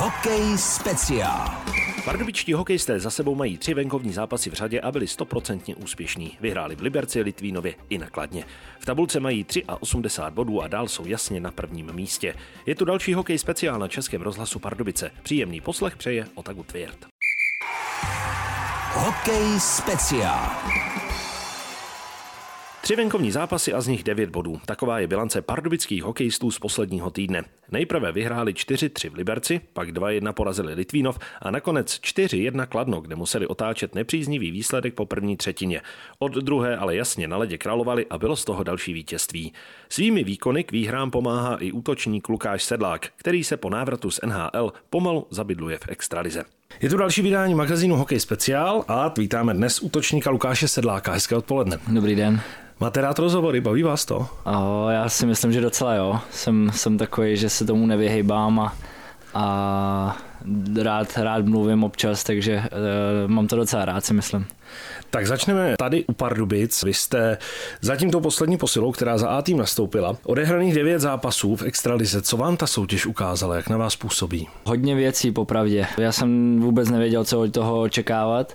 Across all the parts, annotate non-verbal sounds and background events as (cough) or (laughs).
Hokej speciál. Pardubičtí hokejisté za sebou mají tři venkovní zápasy v řadě a byli stoprocentně úspěšní. Vyhráli v Liberci, Litvínově i na Kladně. V tabulce mají 83 bodů a dál jsou jasně na prvním místě. Je tu další hokej speciál na Českém rozhlasu Pardubice. Příjemný poslech přeje Otagu Tvěrt. Hokej speciál. Tři venkovní zápasy a z nich 9 bodů. Taková je bilance pardubických hokejistů z posledního týdne. Nejprve vyhráli 4-3 v Liberci, pak 2-1 porazili Litvínov a nakonec 4-1 Kladno, kde museli otáčet nepříznivý výsledek po první třetině. Od druhé ale jasně na ledě královali a bylo z toho další vítězství. Svými výkony k výhrám pomáhá i útočník Lukáš Sedlák, který se po návratu z NHL pomalu zabydluje v extralize. Je tu další vydání magazínu Hokej Speciál a vítáme dnes útočníka Lukáše Sedláka. Hezké odpoledne. Dobrý den. Máte rád rozhovory, baví vás to? O, já si myslím, že docela jo. Jsem, jsem takový, že se tomu nevyhejbám a, a rád, rád mluvím občas, takže e, mám to docela rád, si myslím. Tak začneme tady u Pardubic. Vy jste zatím tou poslední posilou, která za A tým nastoupila. Odehraných devět zápasů v extralize. Co vám ta soutěž ukázala? Jak na vás působí? Hodně věcí, popravdě. Já jsem vůbec nevěděl, co od toho očekávat.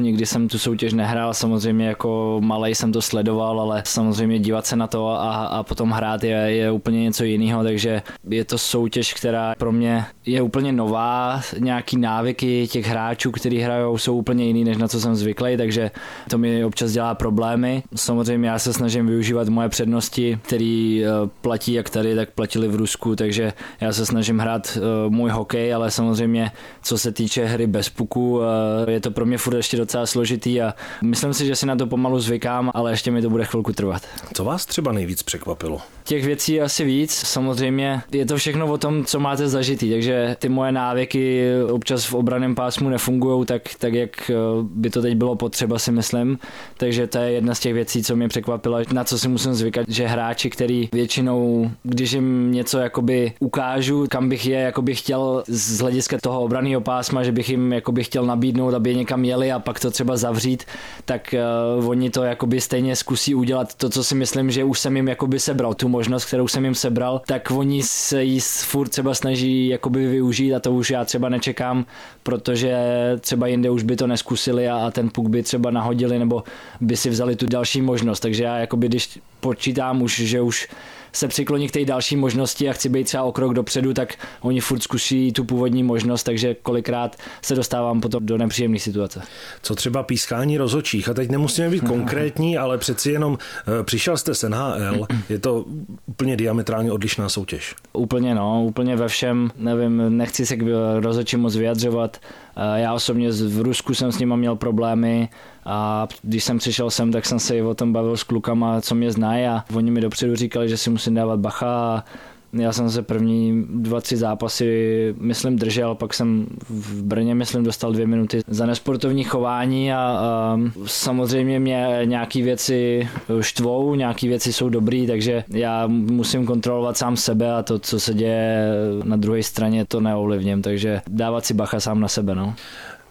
Nikdy jsem tu soutěž nehrál, samozřejmě jako malej jsem to sledoval, ale samozřejmě dívat se na to a, a potom hrát je, je úplně něco jiného, takže je to soutěž, která pro mě je úplně nová, nějaký návyky těch hráčů, kteří hrajou, jsou úplně jiný, než na co jsem zvyklý, takže to mi občas dělá problémy. Samozřejmě já se snažím využívat moje přednosti, které eh, platí jak tady, tak platili v Rusku, takže já se snažím hrát eh, můj hokej, ale samozřejmě co se týče hry bez puku, eh, je to pro mě furt ještě docela složitý a myslím si, že si na to pomalu zvykám, ale ještě mi to bude chvilku trvat. Co vás třeba nejvíc překvapilo? Těch věcí je asi víc, samozřejmě je to všechno o tom, co máte zažitý, takže ty moje návyky občas v obraném pásmu nefungují tak, tak, jak eh, by to teď bylo potřeba, si myslím. Takže to je jedna z těch věcí, co mě překvapilo, na co si musím zvykat, že hráči, který většinou, když jim něco jakoby ukážu, kam bych je jakoby chtěl z hlediska toho obraného pásma, že bych jim jakoby chtěl nabídnout, aby je někam jeli a pak to třeba zavřít, tak uh, oni to jakoby stejně zkusí udělat to, co si myslím, že už jsem jim jakoby sebral, tu možnost, kterou jsem jim sebral, tak oni se jí furt třeba snaží jakoby využít a to už já třeba nečekám, protože třeba jinde už by to neskusili a, a ten puk by třeba nahodili nebo by si vzali tu další možnost, takže já jakoby když počítám už, že už se přikloní k té další možnosti a chci být třeba o krok dopředu, tak oni furt zkusí tu původní možnost, takže kolikrát se dostávám potom do nepříjemné situace. Co třeba pískání rozočích? A teď nemusíme být (laughs) konkrétní, ale přeci jenom eh, přišel jste z NHL, je to úplně diametrálně odlišná soutěž. Úplně no, úplně ve všem, nevím, nechci se k rozočím moc vyjadřovat. Eh, já osobně v Rusku jsem s nima měl problémy a když jsem přišel sem, tak jsem se i o tom bavil s klukama, co mě znají a oni mi dopředu říkali, že si musím dávat bacha a já jsem se první dva, tři zápasy, myslím, držel, pak jsem v Brně, myslím, dostal dvě minuty za nesportovní chování a, a samozřejmě mě nějaký věci štvou, nějaký věci jsou dobrý, takže já musím kontrolovat sám sebe a to, co se děje na druhé straně, to neovlivním, takže dávat si bacha sám na sebe. No.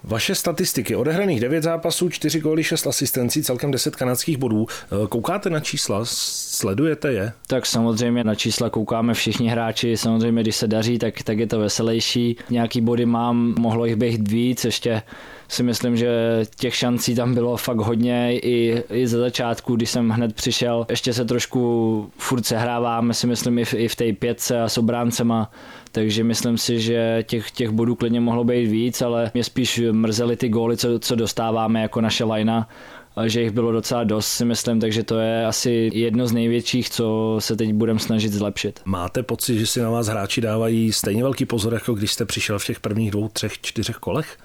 Vaše statistiky, odehraných 9 zápasů, 4 góly, 6 asistencí, celkem 10 kanadských bodů. E, koukáte na čísla, sledujete je? Tak samozřejmě na čísla koukáme všichni hráči, samozřejmě když se daří, tak, tak je to veselější. Nějaký body mám, mohlo jich být víc, ještě si myslím, že těch šancí tam bylo fakt hodně i, i ze začátku, když jsem hned přišel. Ještě se trošku furt sehráváme, si myslím, i v, i v té pětce a s obráncema, takže myslím si, že těch, těch bodů klidně mohlo být víc, ale mě spíš mrzely ty góly, co, co dostáváme jako naše lajna že jich bylo docela dost, si myslím, takže to je asi jedno z největších, co se teď budeme snažit zlepšit. Máte pocit, že si na vás hráči dávají stejně velký pozor, jako když jste přišel v těch prvních dvou, třech, čtyřech kolech?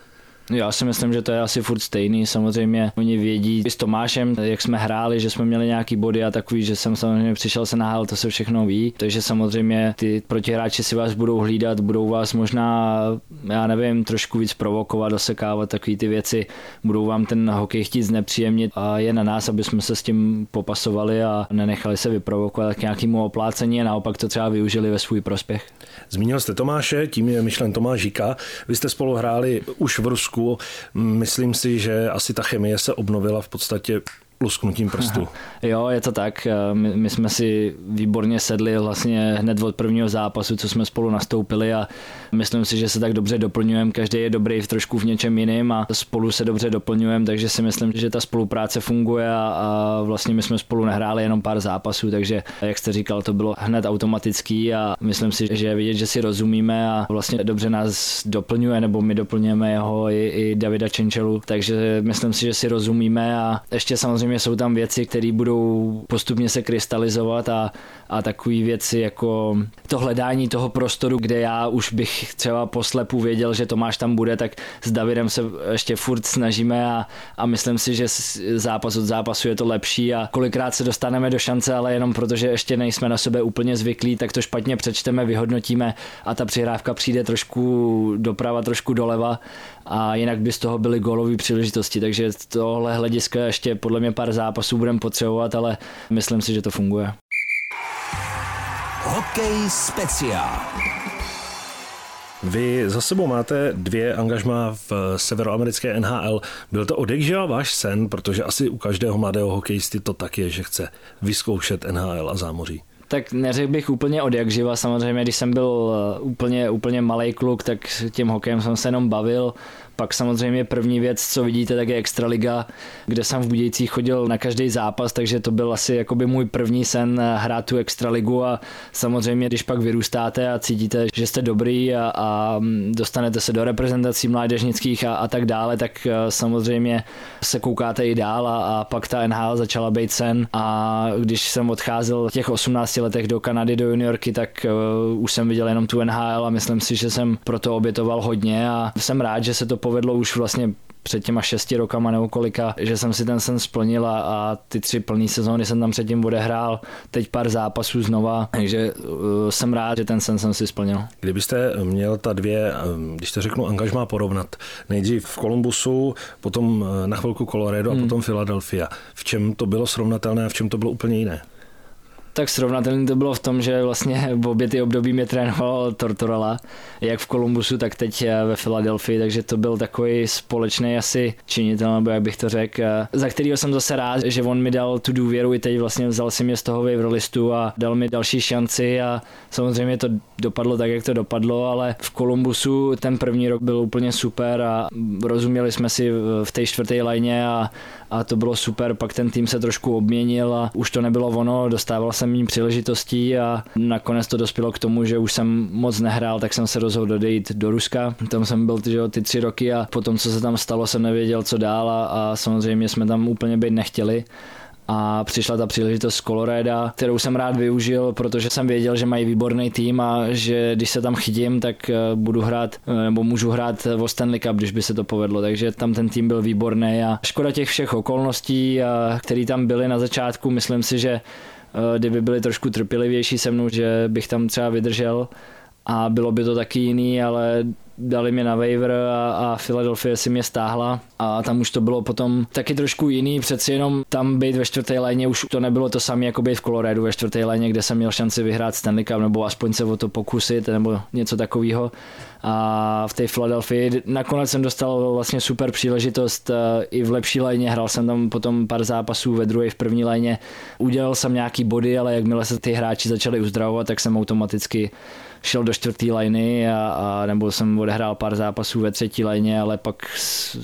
Já si myslím, že to je asi furt stejný. Samozřejmě oni vědí s Tomášem, jak jsme hráli, že jsme měli nějaký body a takový, že jsem samozřejmě přišel se nahál, to se všechno ví. Takže samozřejmě ty protihráči si vás budou hlídat, budou vás možná, já nevím, trošku víc provokovat, dosekávat takové ty věci, budou vám ten hokej chtít znepříjemnit a je na nás, aby jsme se s tím popasovali a nenechali se vyprovokovat k nějakému oplácení a naopak to třeba využili ve svůj prospěch. Zmínil jste Tomáše, tím je myšlen Tomáš Žíka. Vy jste spolu hráli už v Rusku Myslím si, že asi ta chemie se obnovila v podstatě lusknutím prstu. (laughs) Jo, je to tak. My, my jsme si výborně sedli vlastně hned od prvního zápasu, co jsme spolu nastoupili a myslím si, že se tak dobře doplňujeme. Každý je dobrý v trošku v něčem jiném a spolu se dobře doplňujeme, takže si myslím, že ta spolupráce funguje a, a vlastně my jsme spolu nehráli jenom pár zápasů, takže jak jste říkal, to bylo hned automatický a myslím si, že je vidět, že si rozumíme a vlastně dobře nás doplňuje, nebo my doplňujeme jeho i, i Davida Čenčelu, takže myslím si, že si rozumíme a ještě samozřejmě jsou tam věci, které budou postupně se krystalizovat a, a takové věci jako to hledání toho prostoru, kde já už bych třeba poslepu věděl, že Tomáš tam bude, tak s Davidem se ještě furt snažíme a, a myslím si, že zápas od zápasu je to lepší a kolikrát se dostaneme do šance, ale jenom protože ještě nejsme na sebe úplně zvyklí, tak to špatně přečteme, vyhodnotíme a ta přihrávka přijde trošku doprava, trošku doleva a jinak by z toho byly gólové příležitosti, takže tohle hlediska ještě podle mě pár zápasů budeme potřebovat, ale myslím si, že to funguje. Hokej speciál. Vy za sebou máte dvě angažma v severoamerické NHL. Byl to odekživa váš sen, protože asi u každého mladého hokejisty to tak je, že chce vyzkoušet NHL a zámoří. Tak neřekl bych úplně od jak živa, samozřejmě, když jsem byl eh, úplně, úplně malý kluk, tak tím hokejem jsem se jenom bavil. Pak samozřejmě první věc, co vidíte, tak je Extraliga, kde jsem v Budějcích chodil na každý zápas, takže to byl asi jakoby můj první sen eh, hrát tu Extraligu a samozřejmě, když pak vyrůstáte a cítíte, že jste dobrý a, a mm, dostanete se do reprezentací mládežnických a, a tak dále, tak eh, samozřejmě se koukáte i dál a, a pak ta NHL začala být sen. A když jsem odcházel v těch 18 letech do Kanady, do juniorky, tak uh, už jsem viděl jenom tu NHL a myslím si, že jsem proto obětoval hodně a jsem rád, že se to povedlo už vlastně před těma šesti rokama nebo kolika, že jsem si ten sen splnil a, a ty tři plné sezóny jsem tam předtím odehrál, teď pár zápasů znova, takže uh, jsem rád, že ten sen jsem si splnil. Kdybyste měl ta dvě, um, když to řeknu, angažmá porovnat, nejdřív v Kolumbusu, potom uh, na chvilku Colorado a hmm. potom Philadelphia. V čem to bylo srovnatelné a v čem to bylo úplně jiné? Tak srovnatelný to bylo v tom, že vlastně v obě ty období mě trénoval Tortorella, jak v Kolumbusu, tak teď ve Filadelfii, takže to byl takový společný asi činitel, nebo jak bych to řekl, za kterého jsem zase rád, že on mi dal tu důvěru i teď vlastně vzal si mě z toho listu a dal mi další šanci a samozřejmě to dopadlo tak, jak to dopadlo, ale v Kolumbusu ten první rok byl úplně super a rozuměli jsme si v té čtvrté lajně a, a to bylo super, pak ten tým se trošku obměnil a už to nebylo ono, dostával jsem jim příležitostí a nakonec to dospělo k tomu, že už jsem moc nehrál, tak jsem se rozhodl odejít do Ruska. Tam jsem byl ty, ty tři roky a potom, co se tam stalo, jsem nevěděl, co dál a, a samozřejmě jsme tam úplně být nechtěli. A přišla ta příležitost z Colorado, kterou jsem rád využil, protože jsem věděl, že mají výborný tým a že když se tam chytím, tak eh, budu hrát, eh, nebo můžu hrát v Stanley Cup, když by se to povedlo, takže tam ten tým byl výborný a škoda těch všech okolností, které tam byly na začátku, myslím si, že eh, kdyby byli trošku trpělivější se mnou, že bych tam třeba vydržel a bylo by to taky jiný, ale dali mě na waiver a, a Philadelphia si mě stáhla. A tam už to bylo potom taky trošku jiný, přeci jenom tam být ve čtvrté léně už to nebylo to samé jako být v Coloradu ve čtvrté léně, kde jsem měl šanci vyhrát Stanley Cup nebo aspoň se o to pokusit nebo něco takového a v té Philadelphii nakonec jsem dostal vlastně super příležitost eh, i v lepší léně, hrál jsem tam potom pár zápasů ve druhé, v první léně, udělal jsem nějaký body, ale jakmile se ty hráči začali uzdravovat, tak jsem automaticky šel do čtvrtý lajny a, a nebo jsem odehrál pár zápasů ve třetí lajně, ale pak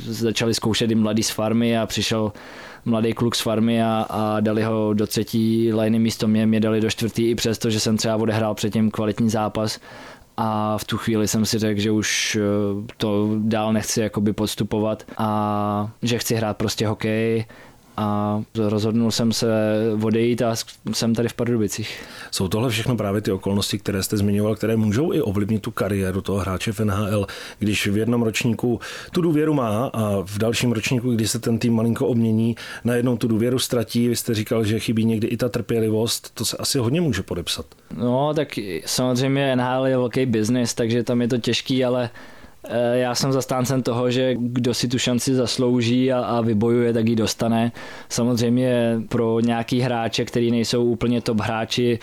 začali zkoušet i mladý z farmy a přišel mladý kluk z farmy a, a dali ho do třetí lajny místo mě, mě dali do čtvrtý i přesto, že jsem třeba odehrál předtím kvalitní zápas a v tu chvíli jsem si řekl, že už eh, to dál nechci jakoby podstupovat a že chci hrát prostě hokej a rozhodnul jsem se odejít a jsem tady v Pardubicích. Jsou tohle všechno právě ty okolnosti, které jste zmiňoval, které můžou i ovlivnit tu kariéru toho hráče v NHL, když v jednom ročníku tu důvěru má a v dalším ročníku, když se ten tým malinko obmění, najednou tu důvěru ztratí. Vy jste říkal, že chybí někdy i ta trpělivost, to se asi hodně může podepsat. No, tak samozřejmě NHL je velký biznis, takže tam je to těžký, ale já jsem zastáncem toho, že kdo si tu šanci zaslouží a, a vybojuje, tak ji dostane. Samozřejmě pro nějaký hráče, který nejsou úplně top hráči,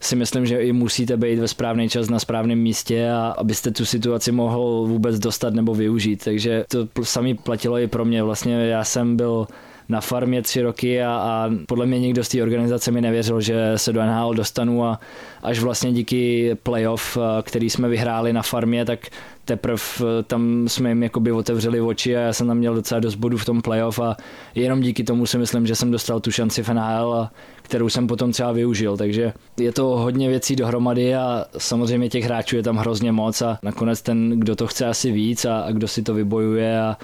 si myslím, že i musíte být ve správný čas na správném místě a abyste tu situaci mohl vůbec dostat nebo využít. Takže to sami platilo i pro mě. Vlastně já jsem byl na farmě tři roky a, a podle mě nikdo z té organizace mi nevěřil, že se do NHL dostanu a až vlastně díky playoff, který jsme vyhráli na farmě, tak teprve tam jsme jim jakoby otevřeli oči a já jsem tam měl docela dost bodů v tom playoff a jenom díky tomu si myslím, že jsem dostal tu šanci v NHL, kterou jsem potom třeba využil, takže je to hodně věcí dohromady a samozřejmě těch hráčů je tam hrozně moc a nakonec ten, kdo to chce asi víc a, a kdo si to vybojuje a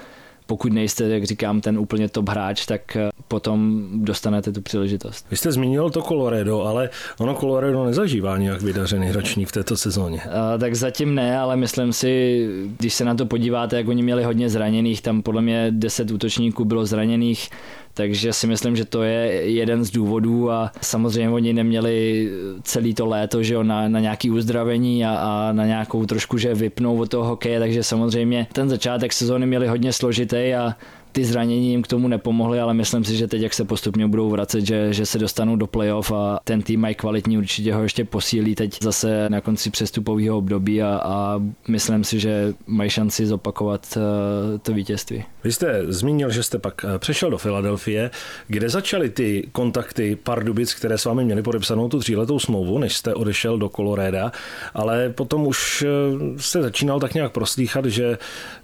pokud nejste, jak říkám, ten úplně top hráč, tak eh, potom dostanete tu příležitost. Vy jste zmínil to Colorado, ale ono Colorado nezažívá nějak vydařený ročník v této sezóně. A, tak zatím ne, ale myslím si, když se na to podíváte, jak oni měli hodně zraněných, tam podle mě 10 útočníků bylo zraněných, takže si myslím, že to je jeden z důvodů a samozřejmě oni neměli celý to léto že jo, na, na nějaký uzdravení a, a na nějakou trošku, že vypnou od toho hokeje, takže samozřejmě ten začátek sezóny měli hodně složitý a ty zranění jim k tomu nepomohly, ale myslím si, že teď, jak se postupně budou vracet, že, že se dostanou do playoff a ten tým mají kvalitní, určitě ho ještě posílí teď zase na konci přestupového období a, a myslím si, že mají šanci zopakovat uh, to vítězství. Vy jste zmínil, že jste pak eh, přešel do Filadelfie, kde začaly ty kontakty Pardubic, které s vámi měli podepsanou tu tříletou smlouvu, než jste odešel do Coloreda, ale potom už eh, jste začínal tak nějak proslýchat, že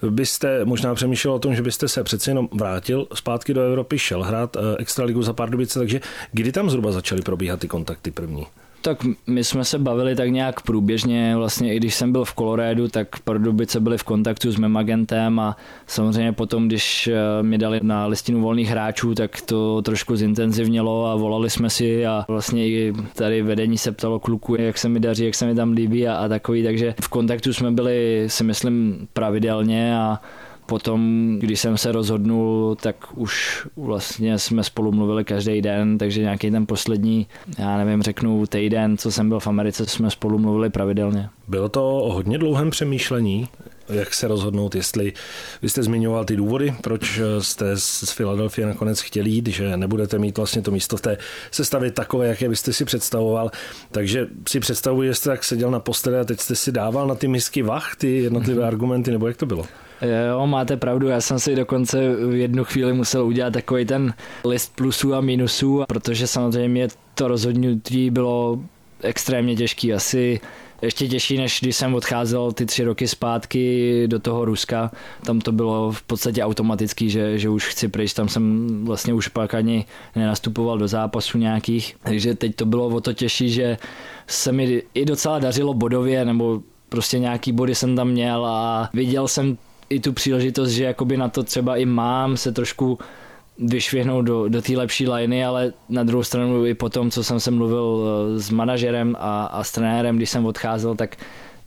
byste možná přemýšlel o tom, že byste se přece jenom vrátil zpátky do Evropy, šel hrát eh, extraligu za Pardubice, takže kdy tam zhruba začaly probíhat ty kontakty první? Tak my jsme se bavili tak nějak průběžně, vlastně i když jsem byl v Kolorédu, tak Pardubice byli v kontaktu s mým agentem a samozřejmě potom, když eh, mi dali na listinu volných hráčů, tak to trošku zintenzivnělo a volali jsme si a vlastně i tady vedení se ptalo kluku, jak se mi daří, jak se mi tam líbí a, a takový, takže v kontaktu jsme byli si myslím pravidelně a Potom, když jsem se rozhodnul, tak už vlastně jsme spolu mluvili každý den, takže nějaký ten poslední, já nevím, řeknu týden, co jsem byl v Americe, jsme spolu mluvili pravidelně. Bylo to o hodně dlouhém přemýšlení, jak se rozhodnout, jestli vy jste zmiňoval ty důvody, proč jste z Filadelfie nakonec chtěli jít, že nebudete mít vlastně to místo v té sestavě takové, jaké byste si představoval. Takže si představuji, že jste tak seděl na postele a teď jste si dával na ty misky vach, ty jednotlivé mm-hmm. argumenty, nebo jak to bylo? Jo, máte pravdu, já jsem si dokonce v jednu chvíli musel udělat takový ten list plusů a minusů, protože samozřejmě to rozhodnutí bylo extrémně těžký. Asi ještě těžší, než když jsem odcházel ty tři roky zpátky do toho Ruska. Tam to bylo v podstatě automatický, že, že už chci pryč, tam jsem vlastně už pak ani nenastupoval do zápasů nějakých. Takže teď to bylo o to těžší, že se mi i docela dařilo bodově, nebo prostě nějaký body jsem tam měl a viděl jsem i tu příležitost, že jakoby na to třeba i mám se trošku vyšvihnout do, do té lepší liney, ale na druhou stranu i po tom, co jsem se mluvil eh, s manažerem a, a s trenérem, když jsem odcházel, tak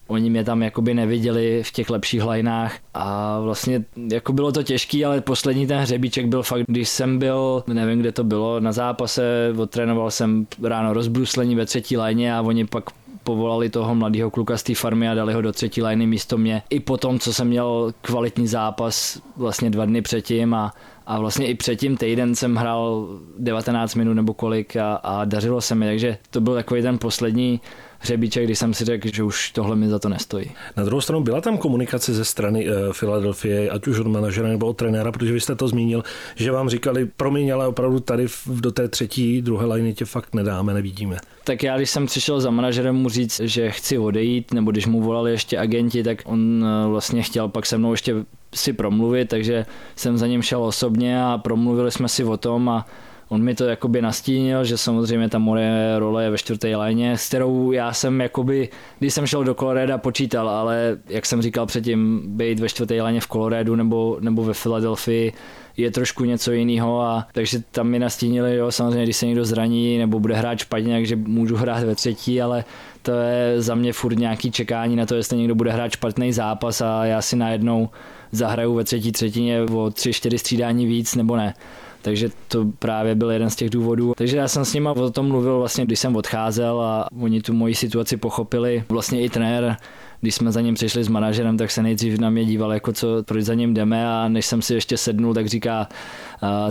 oni mě tam jakoby neviděli v těch lepších lineách a vlastně jako bylo to těžký, ale poslední ten hřebíček byl fakt, když jsem byl, nevím kde to bylo, na zápase, odtrénoval jsem ráno rozbruslení ve třetí lajně a oni pak povolali toho mladého kluka z té farmy a dali ho do třetí liny místo mě. I po tom, co jsem měl kvalitní zápas vlastně dva dny předtím a, a vlastně i předtím týden jsem hrál 19 minut nebo kolik a, a dařilo se mi, takže to byl takový ten poslední hřebíček, když jsem si řekl, že už tohle mi za to nestojí. Na druhou stranu byla tam komunikace ze strany uh, Philadelphia, ať už od manažera nebo od trenéra, protože vy jste to zmínil, že vám říkali, promiň, ale opravdu tady do té třetí, druhé liny tě fakt nedáme, nevidíme. Tak já, když jsem přišel za manažerem mu říct, že chci odejít, nebo když mu volali ještě agenti, tak on eh, vlastně chtěl pak se mnou ještě si promluvit, takže jsem za ním šel osobně a promluvili jsme si o tom a on mi to jakoby nastínil, že samozřejmě ta moje role je ve čtvrté léně, s kterou já jsem jakoby, když jsem šel do Coloreda, počítal, ale jak jsem říkal předtím, být ve čtvrté léně v Coloredu nebo, nebo ve Filadelfii je trošku něco jiného a takže tam mi nastínili, jo, samozřejmě, když se někdo zraní nebo bude hrát špatně, takže můžu hrát ve třetí, ale to je za mě furt nějaký čekání na to, jestli někdo bude hrát špatný zápas a já si najednou zahraju ve třetí třetině o tři, čtyři střídání víc nebo ne. Takže to právě byl jeden z těch důvodů. Takže já jsem s nimi o tom mluvil vlastně, když jsem odcházel a oni tu moji situaci pochopili. Vlastně i trenér když jsme za ním přišli s manažerem, tak se nejdřív na mě díval, jako co, proč za ním jdeme a než jsem si ještě sednul, tak říká,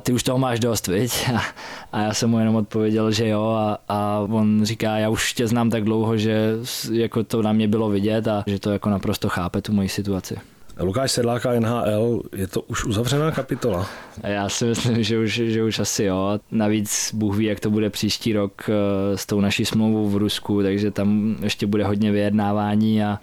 ty už toho máš dost, viď? (laughs) A, a já jsem mu jenom odpověděl, že jo a, a on říká, já už tě znám tak dlouho, že jako to na mě bylo vidět a že to jako naprosto chápe tu moji situaci. Lukáš Sedláka NHL, je to už uzavřená kapitola? Já si myslím, že už, že už asi jo. Navíc Bůh ví, jak to bude příští rok eh, s tou naší smlouvou v Rusku, takže tam ještě bude hodně vyjednávání a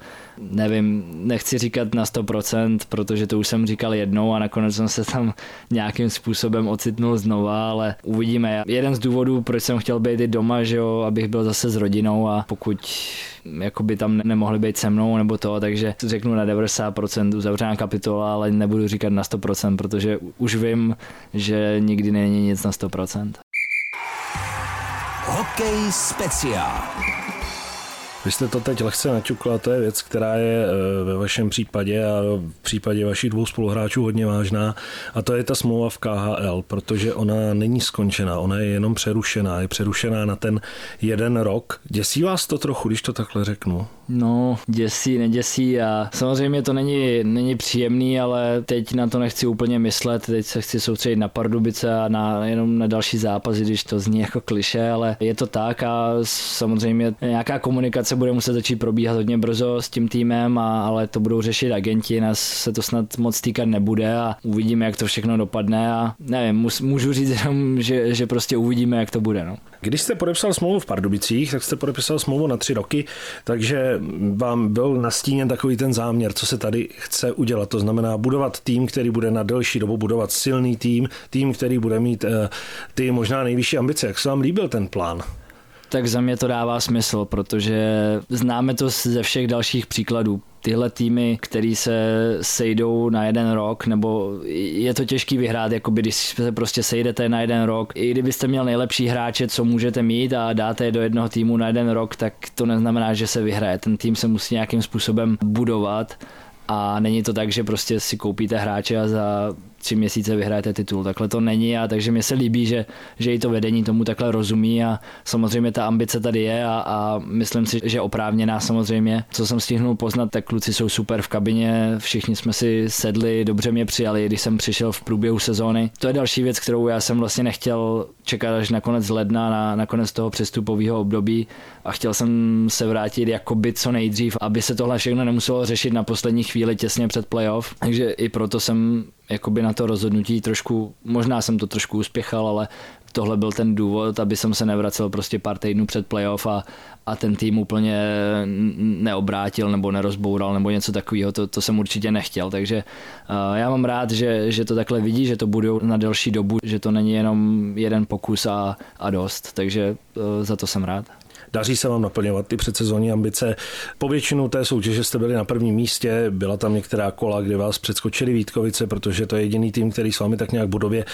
nevím, nechci říkat na 100%, protože to už jsem říkal jednou a nakonec jsem se tam nějakým způsobem ocitnul znova, ale uvidíme. Jeden z důvodů, proč jsem chtěl být i doma, že jo, abych byl zase s rodinou a pokud jakoby tam nemohli být se mnou nebo to, takže řeknu na 90% uzavřená kapitola, ale nebudu říkat na 100%, protože už vím, že nikdy není nic na 100%. Hokej speciál. Vy jste to teď lehce naťukla, to je věc, která je eh, ve vašem případě a v případě vašich dvou spoluhráčů hodně vážná a to je ta smlouva v KHL, protože ona není skončená, ona je jenom přerušená, je přerušená na ten jeden rok. Děsí vás to trochu, když to takhle řeknu? No, děsí, neděsí a samozřejmě to není, není příjemný, ale teď na to nechci úplně myslet, teď se chci soustředit na Pardubice a na, jenom na další zápasy, když to zní jako kliše, ale je to tak a samozřejmě nějaká komunikace bude muset začít probíhat hodně brzo s tím týmem, a, ale to budou řešit agenti, nás se to snad moc týkat nebude a uvidíme, jak to všechno dopadne a nevím, můžu říct jenom, že, že prostě uvidíme, jak to bude. No. Když jste podepsal smlouvu v Pardubicích, tak jste podepsal smlouvu na tři roky, takže vám byl nastíněn takový ten záměr, co se tady chce udělat. To znamená budovat tým, který bude na delší dobu budovat silný tým, tým, který bude mít uh, ty možná nejvyšší ambice. Jak se vám líbil ten plán? Tak za mě to dává smysl, protože známe to ze všech dalších příkladů. Tyhle týmy, které se sejdou na jeden rok, nebo je to těžký vyhrát, jako když se prostě sejdete na jeden rok. I kdybyste měl nejlepší hráče, co můžete mít a dáte je do jednoho týmu na jeden rok, tak to neznamená, že se vyhraje. Ten tým se musí nějakým způsobem budovat a není to tak, že prostě si koupíte hráče a za tři měsíce vyhrajete titul. Takhle to není a takže mi se líbí, že, že i to vedení tomu takhle rozumí a samozřejmě ta ambice tady je a, a myslím si, že oprávněná samozřejmě. Co jsem stihnul poznat, tak kluci jsou super v kabině, všichni jsme si sedli, dobře mě přijali, když jsem přišel v průběhu sezóny. To je další věc, kterou já jsem vlastně nechtěl čekat až na konec ledna, na, na konec toho přestupového období a chtěl jsem se vrátit jakoby co nejdřív, aby se tohle všechno nemuselo řešit na poslední chvíli těsně před playoff. Takže i proto jsem jakoby na to rozhodnutí trošku, možná jsem to trošku uspěchal, ale tohle byl ten důvod, aby jsem se nevracel prostě pár týdnů před playoff a, a ten tým úplně neobrátil nebo nerozboural nebo něco takového, to, to jsem určitě nechtěl, takže uh, já mám rád, že, že to takhle vidí, že to budou na delší dobu, že to není jenom jeden pokus a, a dost, takže uh, za to jsem rád. Daří se vám naplňovat ty předsezónní ambice. Po většinu té soutěže jste byli na prvním místě, byla tam některá kola, kde vás předskočili Vítkovice, protože to je jediný tým, který s vámi tak nějak budově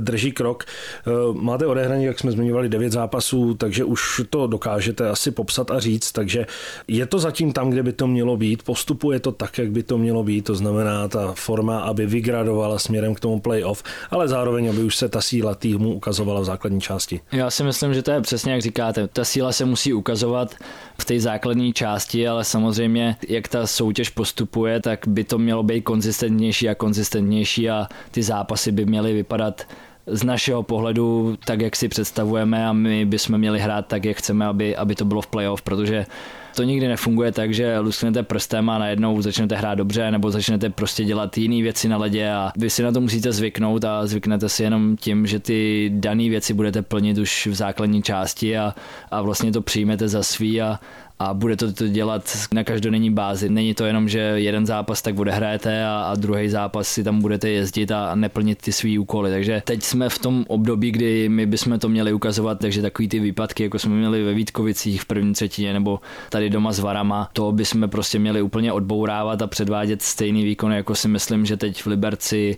drží krok. Eh, máte odehraní, jak jsme zmiňovali, devět zápasů, takže už to dokážete asi popsat a říct, takže je to zatím tam, kde by to mělo být, postupuje to tak, jak by to mělo být, to znamená ta forma, aby vygradovala směrem k tomu playoff, ale zároveň, aby už se ta síla týmu ukazovala v základní části. Já si myslím, že to je přesně jak říkáte. Ta síla se musí musí ukazovat v té základní části, ale samozřejmě, jak ta soutěž postupuje, tak by to mělo být konzistentnější a konzistentnější a ty zápasy by měly vypadat z našeho pohledu tak, jak si představujeme a my bychom měli hrát tak, jak chceme, aby, aby to bylo v playoff, protože to nikdy nefunguje tak, že lusknete prstem a najednou začnete hrát dobře, nebo začnete prostě dělat jiné věci na ledě a vy si na to musíte zvyknout a zvyknete si jenom tím, že ty dané věci budete plnit už v základní části a, a vlastně to přijmete za svý a, a bude to, to dělat na každodenní bázi. Není to jenom, že jeden zápas tak odehrajete a, a druhý zápas si tam budete jezdit a neplnit ty svý úkoly. Takže teď jsme v tom období, kdy my bychom to měli ukazovat, takže takový ty výpadky, jako jsme měli ve Vítkovicích v první třetině nebo tady doma s Varama, to bychom prostě měli úplně odbourávat a předvádět stejný výkon, jako si myslím, že teď v Liberci,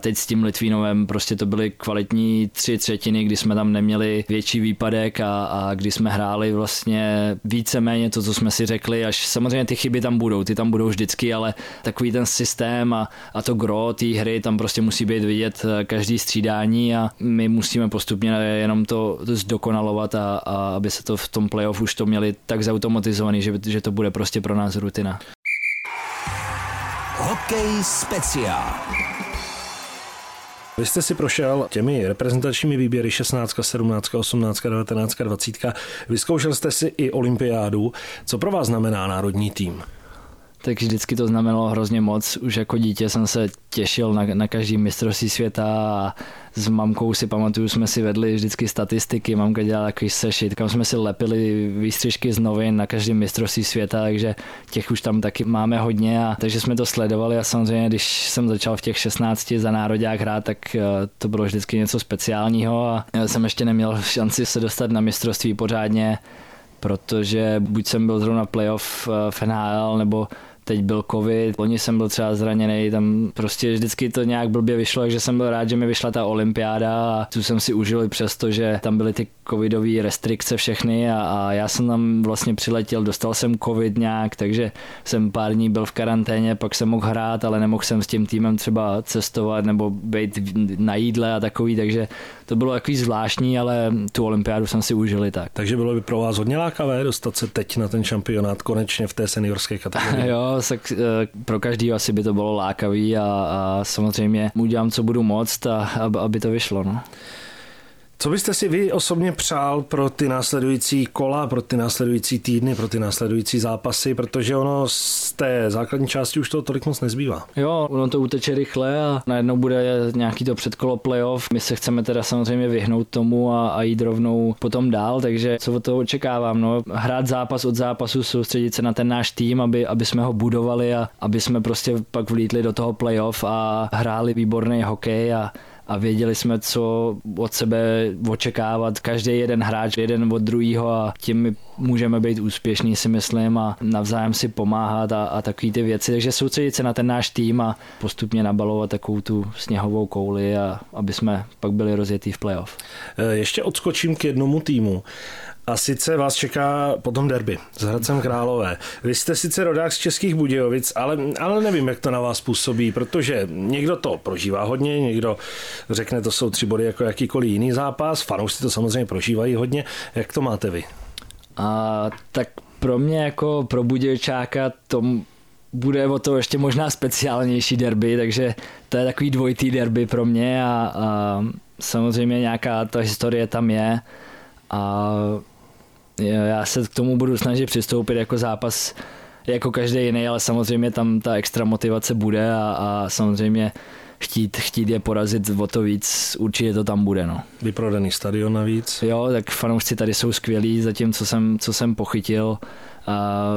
teď s tím Litvínovem, prostě to byly kvalitní tři třetiny, kdy jsme tam neměli větší výpadek a, a kdy jsme hráli vlastně více víceméně to, co jsme si řekli, až samozřejmě ty chyby tam budou, ty tam budou vždycky, ale takový ten systém a, a to gro té hry tam prostě musí být vidět eh, každý střídání a my musíme postupně jenom to, to zdokonalovat a, a aby se to v tom playoff už to měli tak zautomatizovaný, že, že to bude prostě pro nás rutina. Hokej speciál. Vy jste si prošel těmi reprezentačními výběry 16, 17, 18, 19, 20. Vyzkoušel jste si i olympiádu. Co pro vás znamená národní tým? Tak vždycky to znamenalo hrozně moc. Už jako dítě jsem se těšil na, na každý mistrovství světa a s mamkou si pamatuju, jsme si vedli vždycky statistiky, mamka dělala takový sešit, kam jsme si lepili výstřižky z novin na každém mistrovství světa, takže těch už tam taky máme hodně a takže jsme to sledovali a samozřejmě, když jsem začal v těch 16 za národák hrát, tak eh, to bylo vždycky něco speciálního a já jsem ještě neměl šanci se dostat na mistrovství pořádně, protože buď jsem byl zrovna playoff eh, v NHL, nebo teď byl covid, loni jsem byl třeba zraněný, tam prostě vždycky to nějak blbě vyšlo, takže jsem byl rád, že mi vyšla ta olympiáda a tu jsem si užil i přesto, že tam byly ty covidové restrikce všechny a, a, já jsem tam vlastně přiletěl, dostal jsem covid nějak, takže jsem pár dní byl v karanténě, pak jsem mohl hrát, ale nemohl jsem s tím týmem třeba cestovat nebo být na jídle a takový, takže to bylo takový zvláštní, ale tu olympiádu jsem si užil i tak. Takže bylo by pro vás hodně lákavé dostat se teď na ten šampionát konečně v té seniorské kategorii. (laughs) jo, tak eh, pro každý asi by to bylo lákavý a, a samozřejmě udělám, co budu moct, a, aby to vyšlo. No. Co byste si vy osobně přál pro ty následující kola, pro ty následující týdny, pro ty následující zápasy, protože ono z té základní části už to tolik moc nezbývá. Jo, ono to uteče rychle a najednou bude nějaký to předkolo playoff. My se chceme teda samozřejmě vyhnout tomu a, a jít rovnou potom dál, takže co od toho očekávám? No, hrát zápas od zápasu, soustředit se na ten náš tým, aby, aby jsme ho budovali a aby jsme prostě pak vlítli do toho playoff a hráli výborný hokej a a věděli jsme, co od sebe očekávat. Každý jeden hráč, jeden od druhého a tím my můžeme být úspěšní, si myslím, a navzájem si pomáhat a, a takové ty věci. Takže soustředit se na ten náš tým a postupně nabalovat takovou tu sněhovou kouli, a aby jsme pak byli rozjetí v playoff. E, ještě odskočím k jednomu týmu. A sice vás čeká potom derby s Hradcem Králové. Vy jste sice rodák z Českých Budějovic, ale, ale nevím, jak to na vás působí, protože někdo to prožívá hodně, někdo řekne, to jsou tři body jako jakýkoliv jiný zápas, fanoušci to samozřejmě prožívají hodně. Jak to máte vy? A, tak pro mě jako pro Budějčáka to bude o to ještě možná speciálnější derby, takže to je takový dvojitý derby pro mě a, a samozřejmě nějaká ta historie tam je a já se k tomu budu snažit přistoupit jako zápas jako každý jiný, ale samozřejmě tam ta extra motivace bude a, a samozřejmě chtít, chtít je porazit o to víc, určitě to tam bude. No. Vyprodaný stadion navíc. Jo, tak fanoušci tady jsou skvělí, zatím co jsem, co jsem pochytil, a,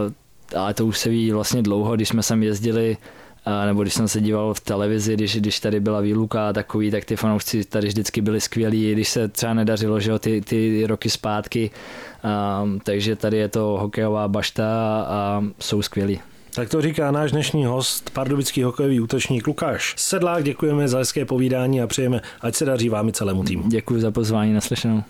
ale to už se ví vlastně dlouho, když jsme sem jezdili nebo když jsem se díval v televizi, když, když tady byla výluka a takový, tak ty fanoušci tady vždycky byli skvělí, když se třeba nedařilo, že jo, ty, ty roky zpátky, um, takže tady je to hokejová bašta a, a jsou skvělí. Tak to říká náš dnešní host, pardubický hokejový útočník Lukáš Sedlák. Děkujeme za hezké povídání a přejeme, ať se daří vám i celému týmu. Děkuji za pozvání, naslyšenou.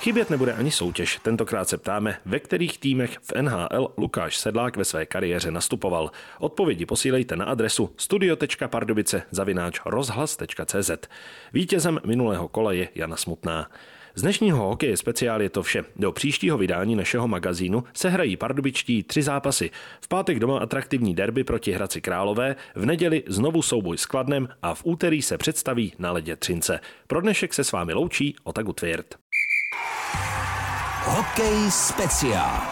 Chybět nebude ani soutěž. Tentokrát se ptáme, ve kterých týmech v NHL Lukáš Sedlák ve své kariéře nastupoval. Odpovědi posílejte na adresu studio.pardubice zavináč rozhlas.cz. Vítězem minulého kola je Jana Smutná. Z dnešního hokeje speciál je to vše. Do příštího vydání našeho magazínu se hrají pardubičtí tři zápasy. V pátek doma atraktivní derby proti Hradci Králové, v neděli znovu souboj s Kladnem a v úterý se představí na ledě Třince. Pro dnešek se s vámi loučí Otaku Tvěrt. Hokej speciál.